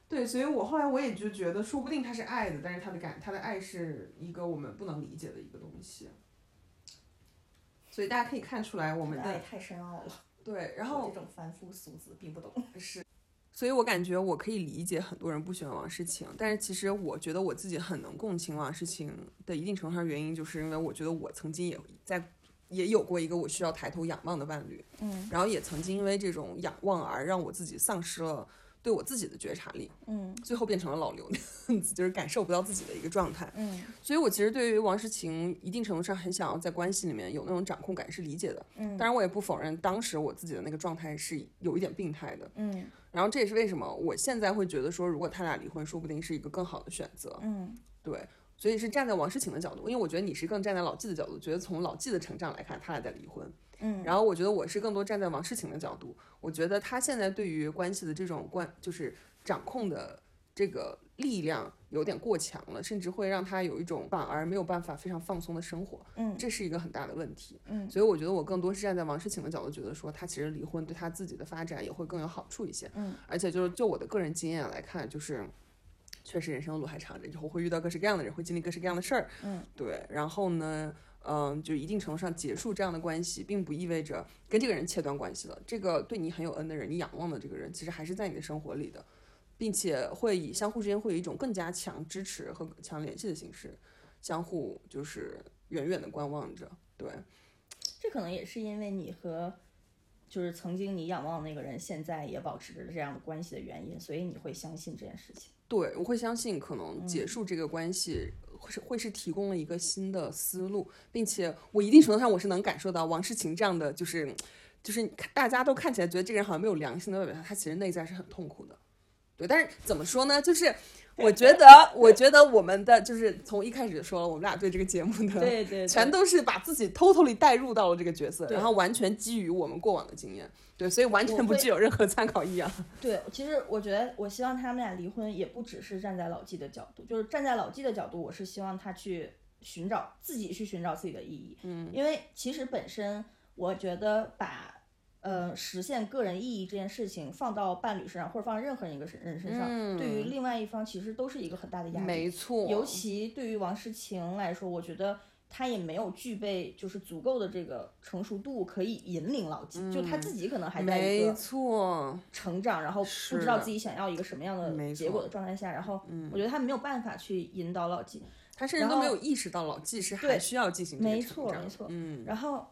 对，所以我后来我也就觉得，说不定他是爱的，但是他的感，他的爱是一个我们不能理解的一个东西。所以大家可以看出来，我们的爱太深奥了。对，然后这种凡夫俗子并不懂。是，所以我感觉我可以理解很多人不喜欢王诗晴，但是其实我觉得我自己很能共情王诗晴的一定程度上原因，就是因为我觉得我曾经也在也有过一个我需要抬头仰望的伴侣，嗯，然后也曾经因为这种仰望而让我自己丧失了。对我自己的觉察力，嗯，最后变成了老刘那样子，就是感受不到自己的一个状态，嗯，所以我其实对于王诗晴一定程度上很想要在关系里面有那种掌控感是理解的，嗯，当然我也不否认当时我自己的那个状态是有一点病态的，嗯，然后这也是为什么我现在会觉得说，如果他俩离婚，说不定是一个更好的选择，嗯，对，所以是站在王诗晴的角度，因为我觉得你是更站在老纪的角度，觉得从老纪的成长来看，他俩在离婚。嗯，然后我觉得我是更多站在王诗晴的角度，我觉得他现在对于关系的这种关，就是掌控的这个力量有点过强了，甚至会让他有一种反而没有办法非常放松的生活。嗯，这是一个很大的问题。嗯，所以我觉得我更多是站在王诗晴的角度，觉得说他其实离婚对他自己的发展也会更有好处一些。嗯，而且就是就我的个人经验来看，就是确实人生路还长着，以后会遇到各式各样的人，会经历各式各样的事儿。嗯，对，然后呢？嗯，就一定程度上结束这样的关系，并不意味着跟这个人切断关系了。这个对你很有恩的人，你仰望的这个人，其实还是在你的生活里的，并且会以相互之间会有一种更加强支持和强联系的形式，相互就是远远的观望着。对，这可能也是因为你和就是曾经你仰望的那个人，现在也保持着这样的关系的原因，所以你会相信这件事情。对，我会相信可能结束这个关系。会是会是提供了一个新的思路，并且我一定程度上我是能感受到王诗晴这样的，就是就是大家都看起来觉得这个人好像没有良心的外表，他其实内在是很痛苦的。对，但是怎么说呢？就是 我觉得，我觉得我们的就是从一开始就说了，我们俩对这个节目的对对，全都是把自己偷偷地带入到了这个角色，然后完全基于我们过往的经验。对，所以完全不具有任何参考意义啊。对，其实我觉得，我希望他们俩离婚，也不只是站在老纪的角度，就是站在老纪的角度，我是希望他去寻找自己去寻找自己的意义。嗯，因为其实本身，我觉得把呃实现个人意义这件事情放到伴侣身上，或者放任何一个人身上，对于另外一方其实都是一个很大的压力。没错，尤其对于王诗晴来说，我觉得。她也没有具备就是足够的这个成熟度，可以引领老纪。就她自己可能还在一个成长，然后不知道自己想要一个什么样的结果的状态下，然后我觉得她没有办法去引导老纪，她甚至都没有意识到老纪是还需要进行没错没错。嗯，然后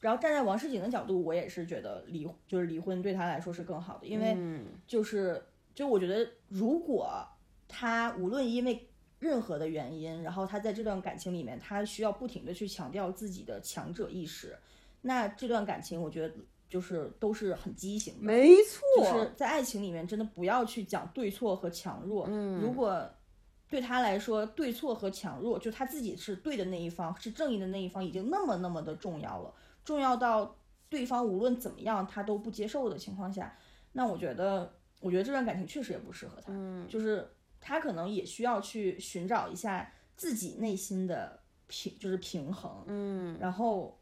然后站在王诗景的角度，我也是觉得离就是离婚对他来说是更好的，因为就是就我觉得如果他无论因为。任何的原因，然后他在这段感情里面，他需要不停的去强调自己的强者意识。那这段感情，我觉得就是都是很畸形的。没错，就是在爱情里面，真的不要去讲对错和强弱。嗯，如果对他来说，对错和强弱，就他自己是对的那一方，是正义的那一方，已经那么那么的重要了，重要到对方无论怎么样他都不接受的情况下，那我觉得，我觉得这段感情确实也不适合他。嗯，就是。他可能也需要去寻找一下自己内心的平就是平衡，嗯，然后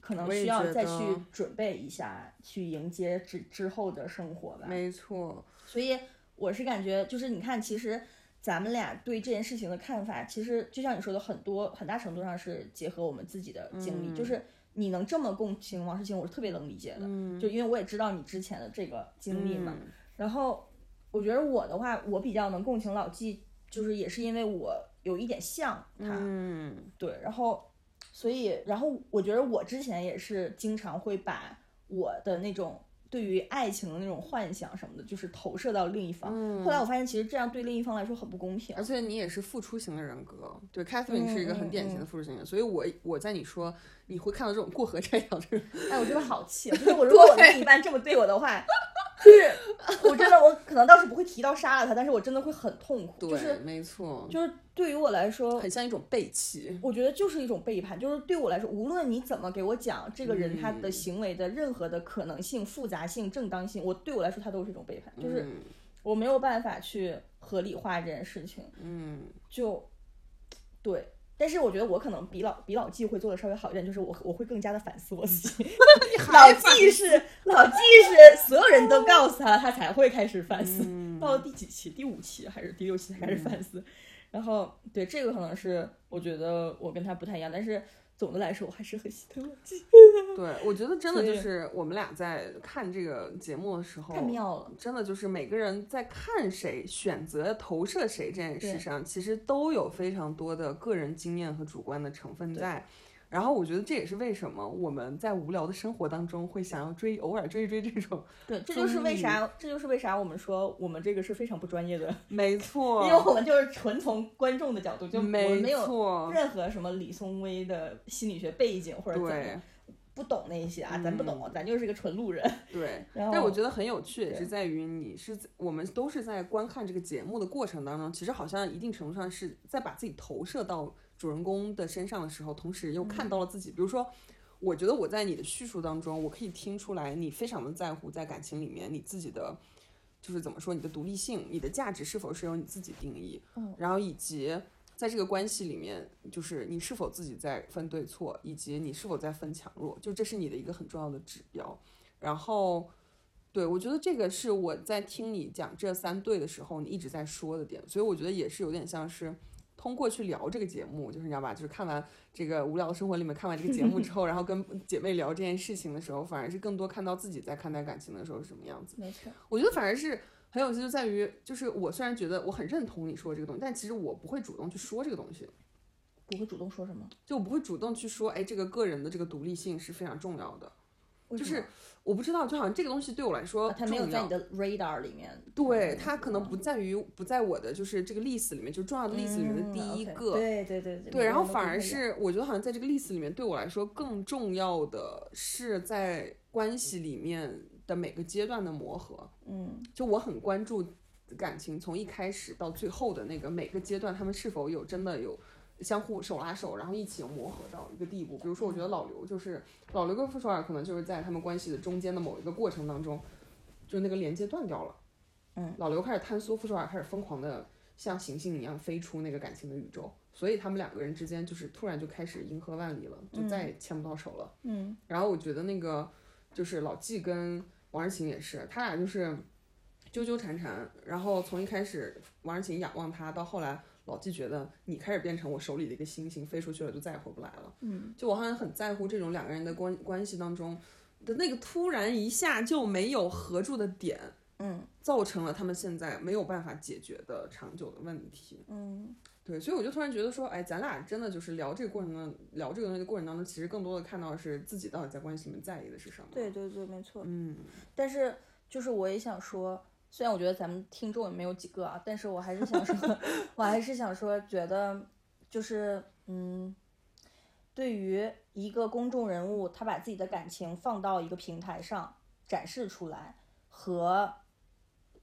可能需要再去准备一下，去迎接之之后的生活吧。没错，所以我是感觉，就是你看，其实咱们俩对这件事情的看法，其实就像你说的，很多很大程度上是结合我们自己的经历。嗯就是你能这么共情王诗晴，我是特别能理解的，嗯，就因为我也知道你之前的这个经历嘛。嗯然后我觉得我的话，我比较能共情老纪，就是也是因为我有一点像他，嗯对，然后所以，然后我觉得我之前也是经常会把我的那种对于爱情的那种幻想什么的，就是投射到另一方。嗯后来我发现，其实这样对另一方来说很不公平而。且你也是付出型的人格，对，Catherine 嗯是一个很典型的付出型人，所以我我在你说你会看到这种过河拆桥这种，哎，我真的好气啊！就是我如果我的另一半这么对我的话，就是我真的我可能倒是不会提到杀了他，但是我真的会很痛苦。对，就是没错，就是对于我来说，很像一种背弃，我觉得就是一种背叛，就是对我来说，无论你怎么给我讲这个人他的嗯行为的任何的可能性、复杂性、正当性，我对我来说，他都是一种背叛，就是嗯我没有办法去合理化这件事情，嗯就对。但是我觉得我可能比老比老纪会做的稍微好一点，就是我我会更加的反思我自己。老纪是老纪是所有人都告诉他，他才会开始反思。嗯到了第几期？第五期还是第六期才开始反思？然后对这个可能是我觉得我跟他不太一样，但是总的来说我还是很心疼老纪，对，我觉得真的就是我们俩在看这个节目的时候，太妙了。真的就是每个人在看谁、选择投射谁这件事上，其实都有非常多的个人经验和主观的成分在。然后我觉得这也是为什么我们在无聊的生活当中会想要追，偶尔追一追这种。对，这就是为啥，这就是为啥我们说我们这个是非常不专业的，没错，因为我们就是纯从观众的角度，就我们没没有，任何什么李松薇的心理学背景或者怎么不懂那些啊，咱不懂嗯，咱就是个纯路人。对。但我觉得很有趣，也是在于你是我们都是在观看这个节目的过程当中，其实好像一定程度上是在把自己投射到主人公的身上的时候，同时又看到了自己。比如说，我觉得我在你的叙述当中，我可以听出来你非常的在乎在感情里面你自己的。就是怎么说，你的独立性、你的价值是否是由你自己定义，嗯，然后以及在这个关系里面，就是你是否自己在分对错，以及你是否在分强弱，就这是你的一个很重要的指标。然后，对我觉得这个是我在听你讲这三对的时候，你一直在说的点，所以我觉得也是有点像是通过去聊这个节目，就是你知道吧，就是看完这个无聊的生活里面看完这个节目 之后，然后跟姐妹聊这件事情的时候，反而是更多看到自己在看待感情的时候是什么样子。没错，我觉得反而是很有趣，就在于就是我虽然觉得我很认同你说这个东西，但其实我不会主动去说这个东西，不会主动说什么，就我不会主动去说，哎，这个个人的这个独立性是非常重要的。就是我不知道，就好像这个东西对我来说啊他没有在你的 radar 里面。对嗯它可能不在于不在我的就是这个 list 里面，就是重要的 list 里面的第一嗯个。，OK，对对对对，然后反而是我觉得好像在这个 list 里面，对我来说更重要的是在关系里面的每个阶段的磨合。嗯就我很关注感情从一开始到最后的那个每个阶段，他们是否有真的有相互手拉手，然后一起磨合到一个地步。比如说，我觉得老刘就是老刘跟傅首尔，可能就是在他们关系的中间的某一个过程当中，就那个连接断掉了。嗯，老刘开始坍缩，傅首尔开始疯狂的像行星一样飞出那个感情的宇宙，所以他们两个人之间就是突然就开始银河万里了，就再也牵不到手了。嗯然后我觉得那个就是老纪跟王诗晴也是，他俩就是纠纠缠缠，然后从一开始王诗晴仰望他，到后来老纪觉得你开始变成我手里的一个星星，飞出去了就再也回不来了。嗯，就我好像很在乎这种两个人的关关系当中的那个突然一下就没有合住的点，嗯造成了他们现在没有办法解决的长久的问题。嗯对，所以我就突然觉得说，哎，咱俩真的就是聊这个过程当聊这个东西的过程当中，其实更多的看到的是自己到底在关系里面在意的是什么。对对对，没错。嗯，但是就是我也想说，虽然我觉得咱们听众也没有几个啊，但是我还是想说，我还是想说，觉得就是嗯，对于一个公众人物，他把自己的感情放到一个平台上展示出来，和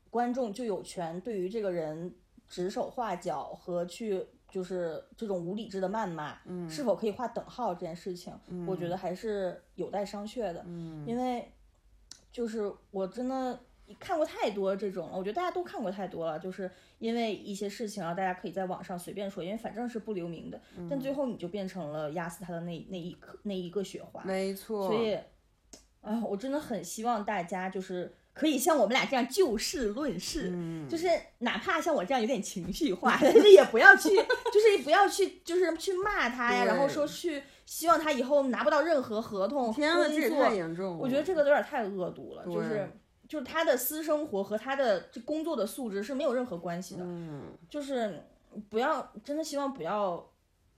观众就有权对于这个人指手画脚和去。就是这种无理智的谩骂，嗯是否可以划等号这件事情，我觉得还是有待商榷的。嗯因为就是我真的看过太多这种了，我觉得大家都看过太多了，就是因为一些事情，然后大家可以在网上随便说，因为反正是不留名的，但最后你就变成了压死他的那那一颗那一个雪花。没错。所以，啊，我真的很希望大家就是可以像我们俩这样就事论事，就是哪怕像我这样有点情绪化，但 是也不要去，就是不要去，就是去骂他呀，然后说去希望他以后拿不到任何合同。天啊，这也太严重了！我觉得这个有点太恶毒了，就是。就是他的私生活和他的这工作的素质是没有任何关系的，嗯，就是不要真的希望不要，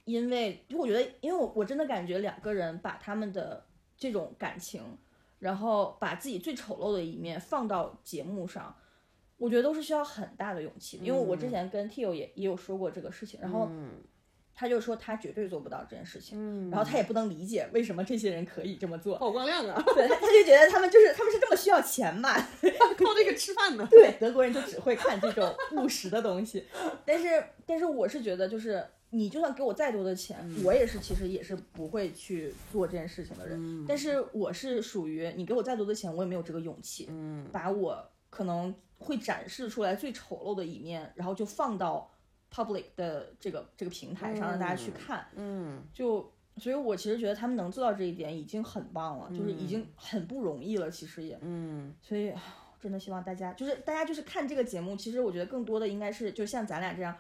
因为就我觉得，因为我我真的感觉两个人把他们的这种感情，然后把自己最丑陋的一面放到节目上，我觉得都是需要很大的勇气。因为我之前跟 Tio 也也有说过这个事情，然后。他就说他绝对做不到这件事情，然后他也不能理解为什么这些人可以这么做。曝光量啊！对，他就觉得他们就是他们是这么需要钱嘛，靠这个吃饭的。对，德国人就只会看这种务实的东西。但是，但是我是觉得，就是你就算给我再多的钱，我也是其实也是不会去做这件事情的人。但是我是属于你给我再多的钱，我也没有这个勇气，嗯，把我可能会展示出来最丑陋的一面，然后就放到。Public 的这个这个平台上让大家去看，嗯，就所以，我其实觉得他们能做到这一点已经很棒了，就是已经很不容易了，其实也，嗯，所以真的希望大家就是大家就是看这个节目，其实我觉得更多的应该是就像咱俩这样，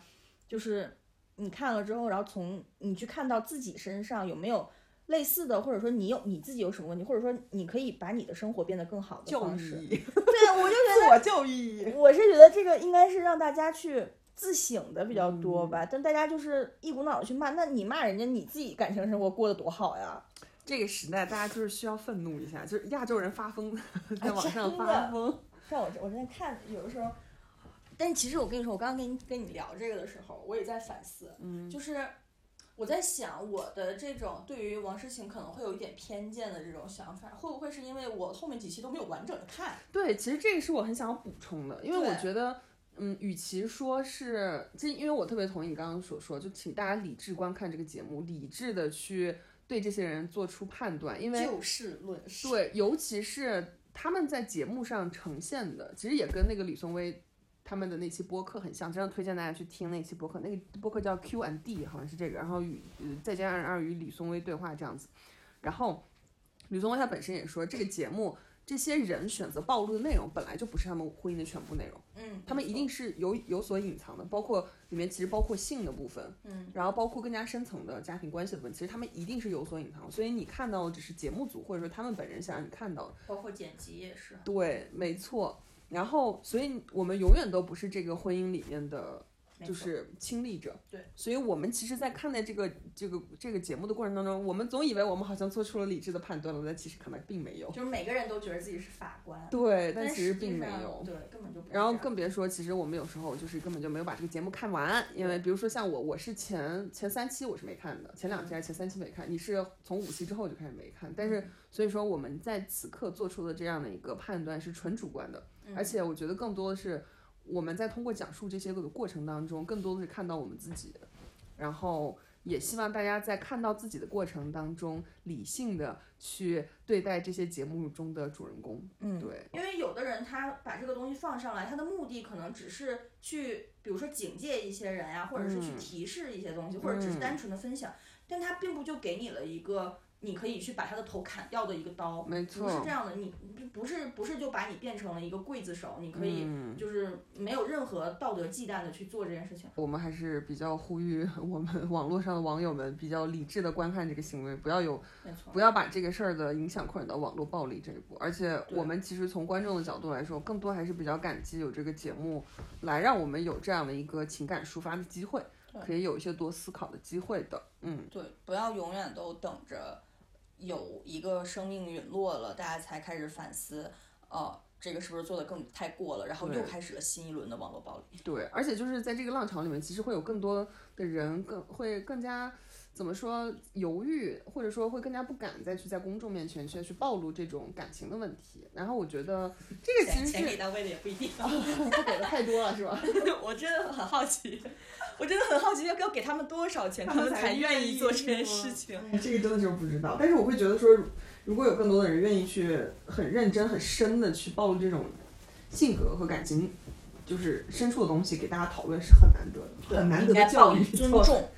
就是你看了之后，然后从你去看到自己身上有没有类似的，或者说你有你自己有什么问题，或者说你可以把你的生活变得更好的方式，对，我就觉得 自我教育，我是觉得这个应该是让大家去。自省的比较多吧，但大家就是一股脑的去骂，那你骂人家，你自己感情生活过得多好呀？这个时代，大家就是需要愤怒一下，就是亚洲人发疯，在网上发疯。像我我在看，有的时候，但其实我跟你说，我刚刚跟你跟你聊这个的时候，我也在反思，嗯，就是我在想，我的这种对于王诗晴可能会有一点偏见的这种想法，会不会是因为我后面几期都没有完整的看？对，其实这个是我很想补充的，因为我觉得。嗯，与其说是，这因为我特别同意你刚刚所说，就请大家理智观看这个节目，理智的去对这些人做出判断，因为就事论事。对，尤其是他们在节目上呈现的，其实也跟那个李松威他们的那期播客很像，真的推荐大家去听那期播客，那个播客叫 Q and D，好像是这个，然后与再加上二与李松威对话这样子，然后李松威他本身也说这个节目。这些人选择暴露的内容本来就不是他们婚姻的全部内容，嗯，他们一定是有有所隐藏的，包括里面其实包括性的部分，嗯，然后包括更加深层的家庭关系的部分，其实他们一定是有所隐藏，所以你看到的只是节目组或者说他们本人想让你看到的，包括剪辑也是，对，没错，然后所以我们永远都不是这个婚姻里面的。就是亲历者，对，所以我们其实，在看待这个这个这个节目的过程当中，我们总以为我们好像做出了理智的判断了，但其实可能并没有。就是每个人都觉得自己是法官，对，但其实并没有，对，根本就。然后更别说，其实我们有时候就是根本就没有把这个节目看完，因为比如说像我，我是前前三期我是没看的，前两期还是前三期没看，你是从五期之后就开始没看，但是所以说我们在此刻做出的这样的一个判断是纯主观的，而且我觉得更多的是。我们在通过讲述这些个的过程当中，更多的是看到我们自己，然后也希望大家在看到自己的过程当中，理性的去对待这些节目中的主人公。嗯，对，因为有的人他把这个东西放上来，他的目的可能只是去，比如说警戒一些人呀，或者是去提示一些东西，或者只是单纯的分享，但他并不就给你了一个。你可以去把他的头砍掉的一个刀，没错，不是这样的。你不是不是就把你变成了一个刽子手，你可以就是没有任何道德忌惮的去做这件事情。我们还是比较呼吁我们网络上的网友们比较理智的观看这个行为，不要有，不要把这个事儿的影响扩展到网络暴力这一步。而且我们其实从观众的角度来说，更多还是比较感激有这个节目，来让我们有这样的一个情感抒发的机会，可以有一些多思考的机会的。嗯，对，不要永远都等着。有一个生命陨落了，大家才开始反思，呃，这个是不是做的更太过了？然后又开始了新一轮的网络暴力。对，而且就是在这个浪潮里面，其实会有更多的人更会更加。怎么说犹豫，或者说会更加不敢再去在公众面前去去暴露这种感情的问题。然后我觉得这个其实是钱给到位的也不一定，他给的太多了是吧？我真的很好奇，我真的很好奇要要给他们多少钱，他们才愿意做这件事情。这个真的就不知道。但是我会觉得说，如果有更多的人愿意去很认真、很深的去暴露这种性格和感情，就是深处的东西给大家讨论是很难得的，很难得的教育。尊重。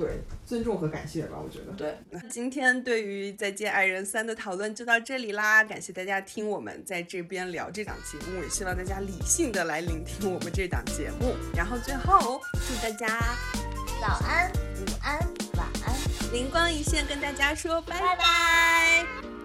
对，尊重和感谢吧，我觉得。对，那今天对于《再见爱人三》的讨论就到这里啦，感谢大家听我们在这边聊这档节目，也希望大家理性的来聆听我们这档节目。然后最后祝大家早安、午安、晚安，灵光一现，跟大家说拜拜拜。